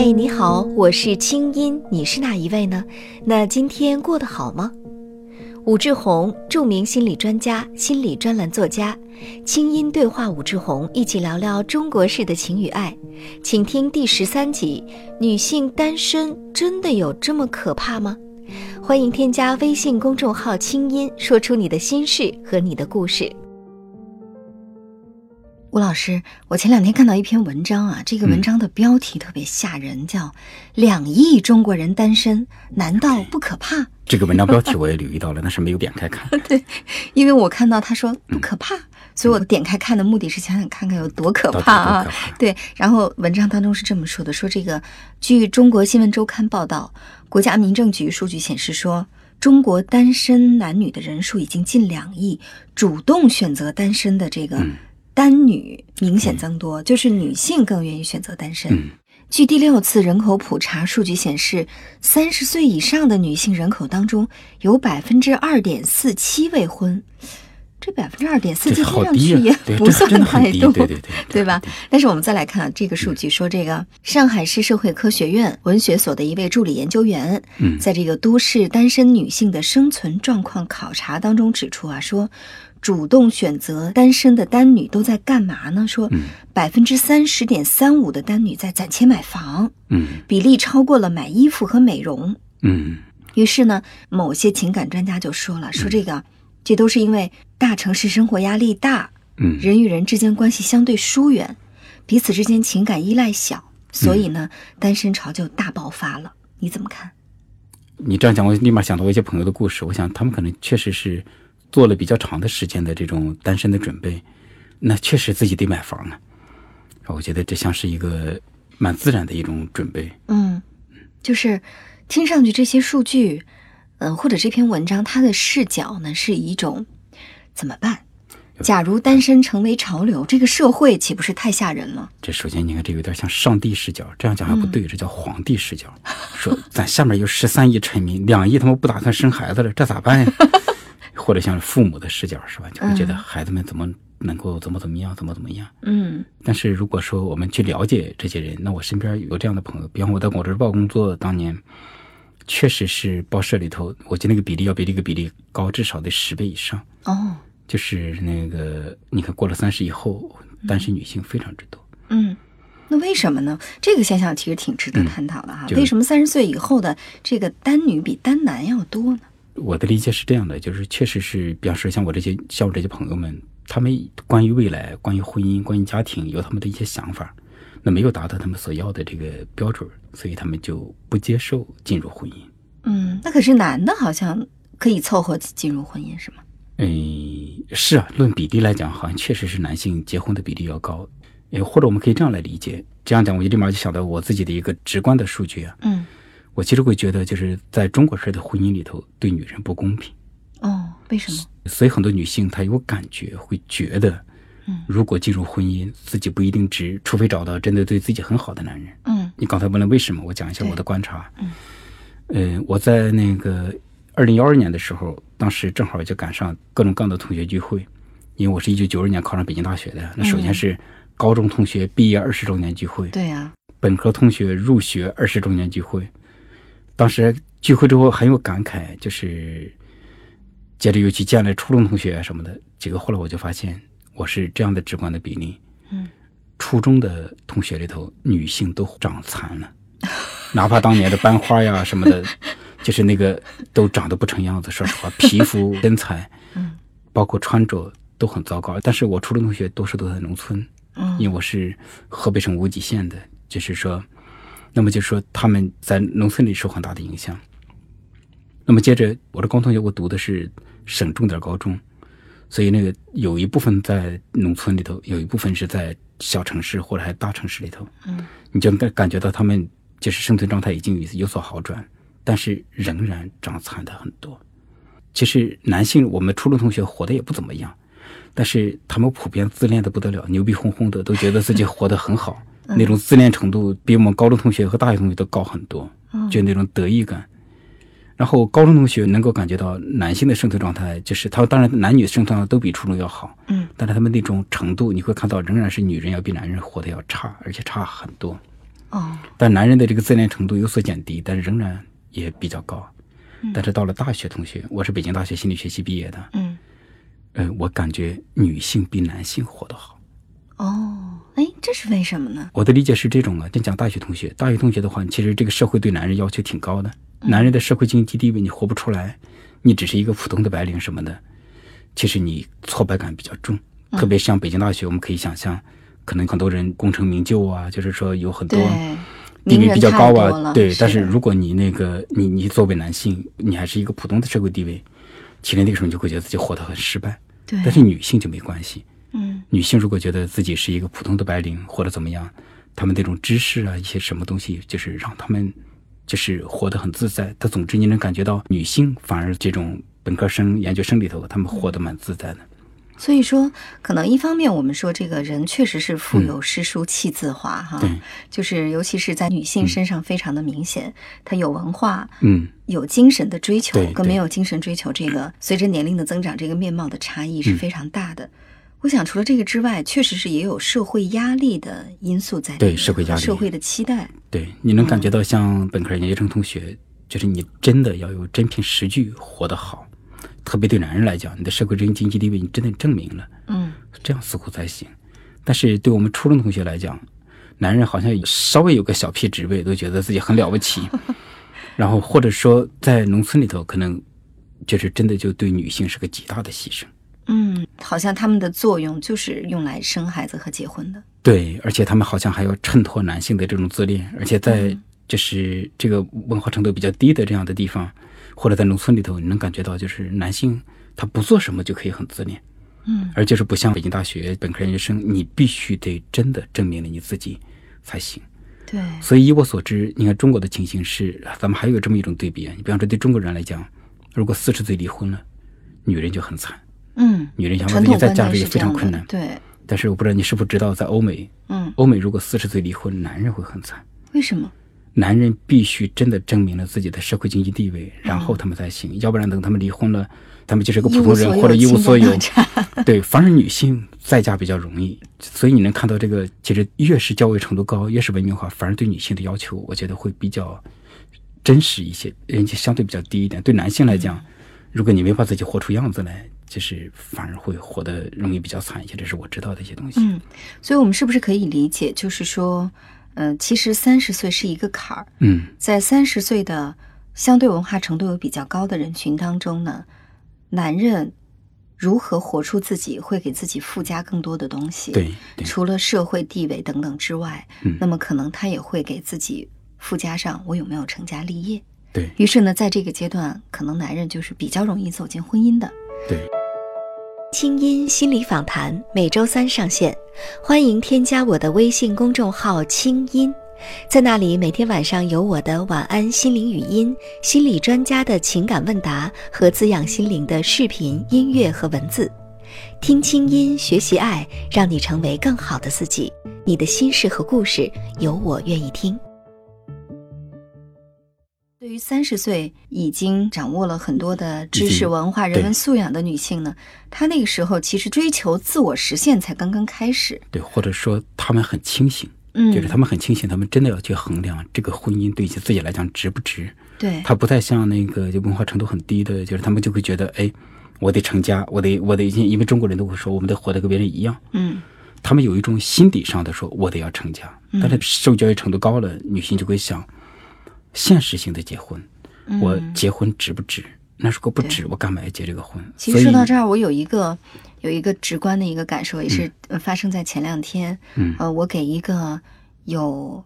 嗨，你好，我是清音，你是哪一位呢？那今天过得好吗？武志红，著名心理专家、心理专栏作家，清音对话武志红，一起聊聊中国式的情与爱，请听第十三集：女性单身真的有这么可怕吗？欢迎添加微信公众号“清音”，说出你的心事和你的故事。吴老师，我前两天看到一篇文章啊，这个文章的标题特别吓人，叫《两亿中国人单身，难道不可怕》。这个文章标题我也留意到了，但是没有点开看。对，因为我看到他说不可怕，所以我点开看的目的是想想看看有多可怕啊。对，然后文章当中是这么说的：说这个，据中国新闻周刊报道，国家民政局数据显示说，中国单身男女的人数已经近两亿，主动选择单身的这个。单女明显增多，就是女性更愿意选择单身。据第六次人口普查数据显示，三十岁以上的女性人口当中，有百分之二点四七未婚。这百分之二点四七听上去也不算太多，对对对，对吧？但是我们再来看这个数据，说这个上海市社会科学院文学所的一位助理研究员，在这个都市单身女性的生存状况考察当中指出啊，说。主动选择单身的单女都在干嘛呢？说百分之三十点三五的单女在攒钱买房，嗯，比例超过了买衣服和美容，嗯。于是呢，某些情感专家就说了，说这个这都是因为大城市生活压力大，嗯，人与人之间关系相对疏远，彼此之间情感依赖小，所以呢，单身潮就大爆发了。你怎么看？你这样讲，我立马想到一些朋友的故事。我想他们可能确实是。做了比较长的时间的这种单身的准备，那确实自己得买房啊。我觉得这像是一个蛮自然的一种准备。嗯，就是听上去这些数据，嗯，或者这篇文章它的视角呢，是一种怎么办？假如单身成为潮流，这个社会岂不是太吓人了？这首先你看，这有点像上帝视角，这样讲还不对，这叫皇帝视角。说咱下面有十三亿臣民，两亿他们不打算生孩子了，这咋办呀？或者像父母的视角是吧？就会觉得孩子们怎么能够怎么怎么样，怎么怎么样。嗯。但是如果说我们去了解这些人，那我身边有这样的朋友，比方我在《广州日报》工作当年，确实是报社里头，我觉得那个比例要比这个比例高至少得十倍以上。哦。就是那个，你看过了三十以后，单身女性非常之多。嗯。那为什么呢？这个现象其实挺值得探讨的哈。为什么三十岁以后的这个单女比单男要多呢？我的理解是这样的，就是确实是，比方说像我这些像我这些朋友们，他们关于未来、关于婚姻、关于家庭有他们的一些想法，那没有达到他们所要的这个标准，所以他们就不接受进入婚姻。嗯，那可是男的好像可以凑合进入婚姻是吗？嗯，是啊，论比例来讲，好像确实是男性结婚的比例要高。诶，或者我们可以这样来理解，这样讲我就立马就想到我自己的一个直观的数据啊。嗯。我其实会觉得，就是在中国式的婚姻里头，对女人不公平。哦，为什么？所以很多女性她有感觉，会觉得，嗯，如果进入婚姻，自己不一定值，除非找到真的对自己很好的男人。嗯，你刚才问了为什么，我讲一下我的观察。嗯，呃，我在那个二零幺二年的时候，当时正好就赶上各种各样的同学聚会，因为我是一九九二年考上北京大学的，那首先是高中同学毕业二十周年聚会，对呀，本科同学入学二十周年聚会。当时聚会之后很有感慨，就是接着又去见了初中同学什么的几个。后来我就发现，我是这样的直观的比例：嗯，初中的同学里头，女性都长残了，哪怕当年的班花呀什么的，就是那个都长得不成样子。说实话，皮肤、身材，嗯，包括穿着都很糟糕。但是我初中同学多数都在农村，嗯，因为我是河北省无极县的，就是说。那么就说他们在农村里受很大的影响。那么接着我的高中同学，我读的是省重点高中，所以那个有一部分在农村里头，有一部分是在小城市或者还大城市里头。嗯，你就感感觉到他们就是生存状态已经有有所好转，但是仍然长残的很多。其实男性我们初中同学活的也不怎么样，但是他们普遍自恋的不得了，牛逼哄哄的，都觉得自己活得很好。那种自恋程度比我们高中同学和大学同学都高很多，就那种得意感。然后高中同学能够感觉到男性的生存状态，就是他当然男女生存状态都比初中要好，嗯，但是他们那种程度，你会看到仍然是女人要比男人活得要差，而且差很多。哦，但男人的这个自恋程度有所减低，但是仍然也比较高。但是到了大学同学，我是北京大学心理学系毕业的，嗯，呃，我感觉女性比男性活得好。哦，哎，这是为什么呢？我的理解是这种啊，先讲大学同学，大学同学的话，其实这个社会对男人要求挺高的，男人的社会经济地位你活不出来，你只是一个普通的白领什么的，其实你挫败感比较重。特别像北京大学，我们可以想象，可能很多人功成名就啊，就是说有很多地位比较高啊，对。但是如果你那个你你作为男性，你还是一个普通的社会地位，其实那个时候你就会觉得自己活得很失败。对。但是女性就没关系。嗯，女性如果觉得自己是一个普通的白领或者怎么样，她们那种知识啊，一些什么东西，就是让他们就是活得很自在。但总之，你能感觉到女性反而这种本科生、研究生里头，她们活得蛮自在的。所以说，可能一方面我们说这个人确实是富有诗书气自华哈，就是尤其是在女性身上非常的明显，她有文化，嗯，有精神的追求，跟没有精神追求，这个随着年龄的增长，这个面貌的差异是非常大的。我想，除了这个之外，确实是也有社会压力的因素在。对社会压力、社会的期待。对，你能感觉到像本科研究生同学，就是你真的要有真凭实据活得好。特别对男人来讲，你的社会经济地位你真的证明了，嗯，这样似乎才行。但是对我们初中同学来讲，男人好像稍微有个小屁职位，都觉得自己很了不起。然后或者说在农村里头，可能就是真的就对女性是个极大的牺牲。嗯，好像他们的作用就是用来生孩子和结婚的。对，而且他们好像还要衬托男性的这种自恋，而且在就是这个文化程度比较低的这样的地方，或者在农村里头，你能感觉到就是男性他不做什么就可以很自恋，嗯，而就是不像北京大学本科研究生，你必须得真的证明了你自己才行。对，所以以我所知，你看中国的情形是，咱们还有这么一种对比，你比方说对中国人来讲，如果四十岁离婚了，女人就很惨。嗯，女人想把自己再嫁也非常困难。对，但是我不知道你是否知道，在欧美，嗯，欧美如果四十岁离婚，男人会很惨。为什么？男人必须真的证明了自己的社会经济地位，然后他们才行。要不然等他们离婚了，他们就是个普通人或者一无所有。对，反而女性再嫁比较容易。所以你能看到这个，其实越是教育程度高，越是文明化，反而对女性的要求，我觉得会比较真实一些，人家相对比较低一点。对男性来讲，如果你没把自己活出样子来。就是反而会活得容易比较惨一些，这是我知道的一些东西。嗯，所以我们是不是可以理解，就是说，嗯，其实三十岁是一个坎儿。嗯，在三十岁的相对文化程度有比较高的人群当中呢，男人如何活出自己，会给自己附加更多的东西。对，除了社会地位等等之外，嗯，那么可能他也会给自己附加上我有没有成家立业。对于是呢，在这个阶段，可能男人就是比较容易走进婚姻的。对。清音心理访谈每周三上线，欢迎添加我的微信公众号“清音”，在那里每天晚上有我的晚安心灵语音、心理专家的情感问答和滋养心灵的视频、音乐和文字。听清音，学习爱，让你成为更好的自己。你的心事和故事，有我愿意听。对于三十岁已经掌握了很多的知识、文化、人文素养的女性呢，她那个时候其实追求自我实现才刚刚开始。对，或者说她们很清醒，嗯，就是她们很清醒，她们真的要去衡量这个婚姻对自己来讲值不值。对，她不再像那个就文化程度很低的，就是她们就会觉得，哎，我得成家，我得，我得，因为中国人都会说，我们得活得跟别人一样。嗯，他们有一种心理上的说，我得要成家。但是受教育程度高了，女性就会想。现实性的结婚，我结婚值不值？那如果不值，我干嘛要结这个婚？其实说到这儿，我有一个有一个直观的一个感受，也是发生在前两天。嗯，呃，我给一个有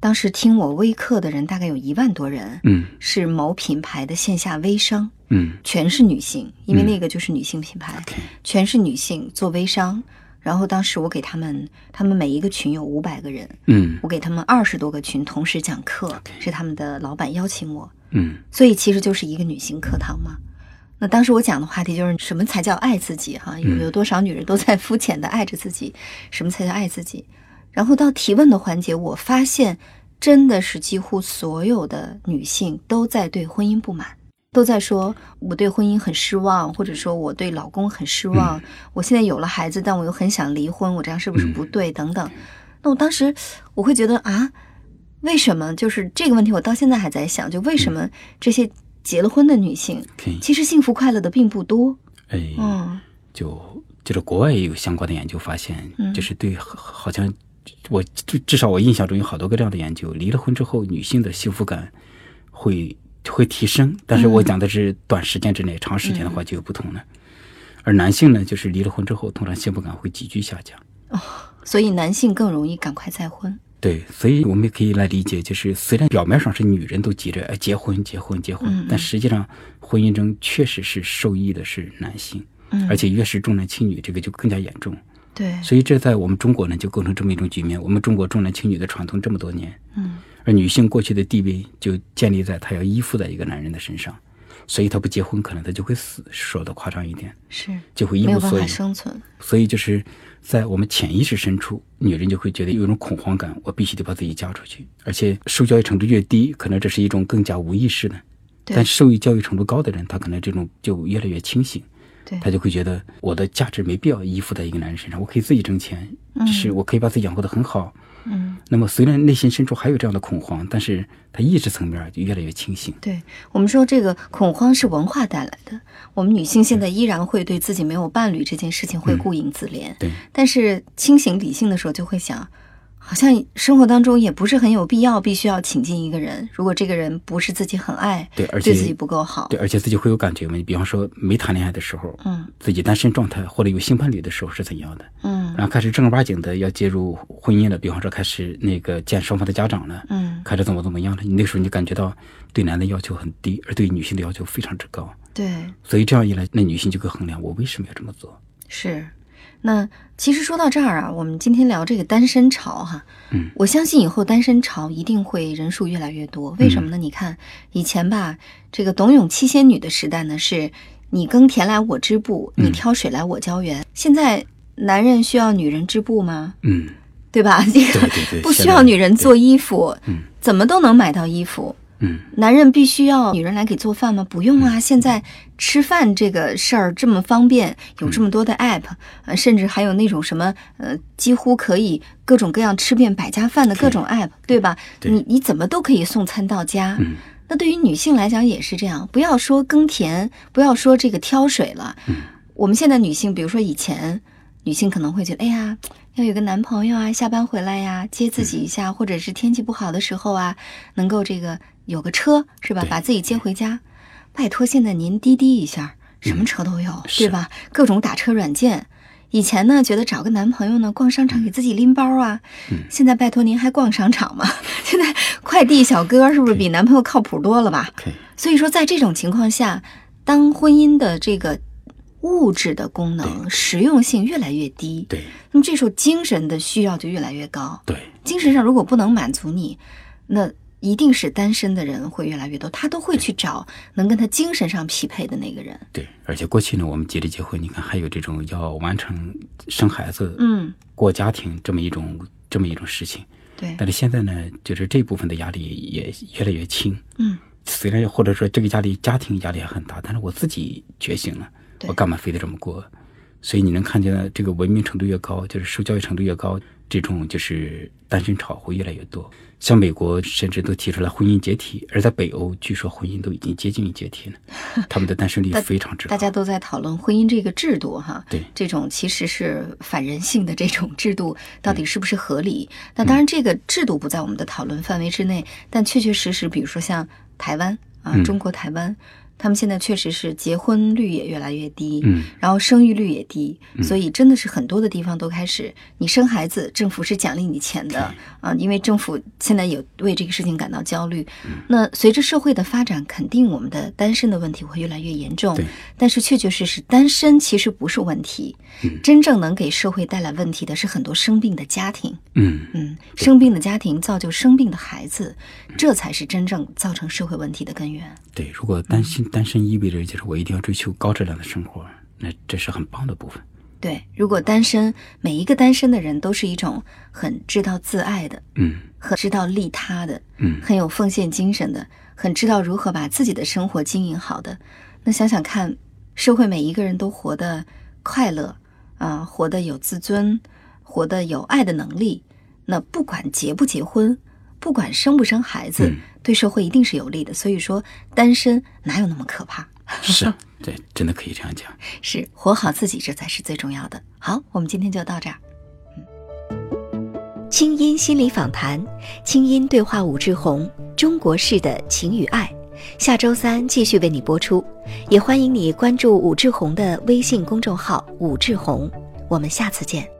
当时听我微课的人，大概有一万多人。嗯，是某品牌的线下微商。嗯，全是女性，因为那个就是女性品牌，全是女性做微商。然后当时我给他们，他们每一个群有五百个人，嗯，我给他们二十多个群同时讲课，是他们的老板邀请我，嗯，所以其实就是一个女性课堂嘛。那当时我讲的话题就是什么才叫爱自己？哈，有有多少女人都在肤浅的爱着自己？什么才叫爱自己？然后到提问的环节，我发现真的是几乎所有的女性都在对婚姻不满。都在说我对婚姻很失望，或者说我对老公很失望。我现在有了孩子，但我又很想离婚，我这样是不是不对？等等。那我当时我会觉得啊，为什么就是这个问题？我到现在还在想，就为什么这些结了婚的女性，其实幸福快乐的并不多？哎，嗯，就就是国外也有相关的研究发现，就是对，好像我至少我印象中有好多个这样的研究，离了婚之后，女性的幸福感会会提升，但是我讲的是短时间之内，长时间的话就有不同了。而男性呢，就是离了婚之后，通常幸福感会急剧下降。哦，所以男性更容易赶快再婚。对，所以我们也可以来理解，就是虽然表面上是女人都急着哎结婚、结婚、结婚，但实际上婚姻中确实是受益的是男性，而且越是重男轻女，这个就更加严重。对，所以这在我们中国呢，就构成这么一种局面。我们中国重男轻女的传统这么多年，嗯，而女性过去的地位就建立在她要依附在一个男人的身上。所以她不结婚，可能她就会死，说的夸张一点，是就会一无所有生存。所以就是在我们潜意识深处，女人就会觉得有一种恐慌感，我必须得把自己嫁出去。而且受教育程度越低，可能这是一种更加无意识的；但受教育程度高的人，他可能这种就越来越清醒。他就会觉得我的价值没必要依附在一个男人身上，我可以自己挣钱，是我可以把自己养活得很好。嗯，那么虽然内心深处还有这样的恐慌，但是他意识层面就越来越清醒。对我们说，这个恐慌是文化带来的。我们女性现在依然会对自己没有伴侣这件事情会顾影自怜。对，但是清醒理性的时候就会想。好像生活当中也不是很有必要，必须要请进一个人。如果这个人不是自己很爱，对，而且对自己不够好，对，而且自己会有感觉嘛。你比方说没谈恋爱的时候，嗯，自己单身状态或者有性伴侣的时候是怎样的？嗯，然后开始正儿八经的要介入婚姻了，比方说开始那个见双方的家长了，嗯，开始怎么怎么样了？你那时候你感觉到对男的要求很低，而对女性的要求非常之高。对，所以这样一来，那女性就会衡量我为什么要这么做？是。那其实说到这儿啊，我们今天聊这个单身潮哈，嗯，我相信以后单身潮一定会人数越来越多。为什么呢？你看以前吧，这个董永七仙女的时代呢，是你耕田来我织布，你挑水来我浇园。现在男人需要女人织布吗？嗯，对吧？这个不需要女人做衣服，嗯，怎么都能买到衣服。嗯，男人必须要女人来给做饭吗？不用啊！现在吃饭这个事儿这么方便，有这么多的 app，呃，甚至还有那种什么呃，几乎可以各种各样吃遍百家饭的各种 app，对吧？你你怎么都可以送餐到家。那对于女性来讲也是这样，不要说耕田，不要说这个挑水了。我们现在女性，比如说以前女性可能会觉得，哎呀。要有个男朋友啊，下班回来呀，接自己一下，或者是天气不好的时候啊，能够这个有个车是吧，把自己接回家。拜托，现在您滴滴一下，什么车都有，对吧？各种打车软件。以前呢，觉得找个男朋友呢，逛商场给自己拎包啊。现在拜托您还逛商场吗？现在快递小哥是不是比男朋友靠谱多了吧？所以说，在这种情况下，当婚姻的这个。物质的功能实用性越来越低，对，那么这时候精神的需要就越来越高，对，精神上如果不能满足你，那一定是单身的人会越来越多，他都会去找能跟他精神上匹配的那个人。对，而且过去呢，我们急着结婚，你看还有这种要完成生孩子、嗯，过家庭这么一种这么一种事情，对。但是现在呢，就是这部分的压力也越来越轻，嗯，虽然或者说这个压力家庭压力也很大，但是我自己觉醒了。我干嘛非得这么过？所以你能看见，这个文明程度越高，就是受教育程度越高，这种就是单身潮会越来越多。像美国甚至都提出来婚姻解体，而在北欧，据说婚姻都已经接近于解体了。他们的单身率非常之高。大家都在讨论婚姻这个制度，哈，对，这种其实是反人性的这种制度，到底是不是合理？那当然，这个制度不在我们的讨论范围之内，但确确实实，比如说像台湾啊，中国台湾。他们现在确实是结婚率也越来越低，嗯，然后生育率也低，所以真的是很多的地方都开始，你生孩子，政府是奖励你钱的啊，因为政府现在有为这个事情感到焦虑。那随着社会的发展，肯定我们的单身的问题会越来越严重。但是确确实实，单身其实不是问题，真正能给社会带来问题的是很多生病的家庭。嗯嗯，生病的家庭造就生病的孩子，这才是真正造成社会问题的根源。对，如果单身。单身意味着就是我一定要追求高质量的生活，那这是很棒的部分。对，如果单身，每一个单身的人都是一种很知道自爱的，嗯，很知道利他的，嗯，很有奉献精神的，很知道如何把自己的生活经营好的。那想想看，社会每一个人都活得快乐啊，活得有自尊，活得有爱的能力，那不管结不结婚，不管生不生孩子，嗯对社会一定是有利的。所以说，单身哪有那么可怕？是对，真的可以这样讲。是活好自己，这才是最重要的。好，我们今天就到这儿。清音心理访谈，清音对话武志红，中国式的情与爱，下周三继续为你播出。也欢迎你关注武志红的微信公众号“武志红”，我们下次见。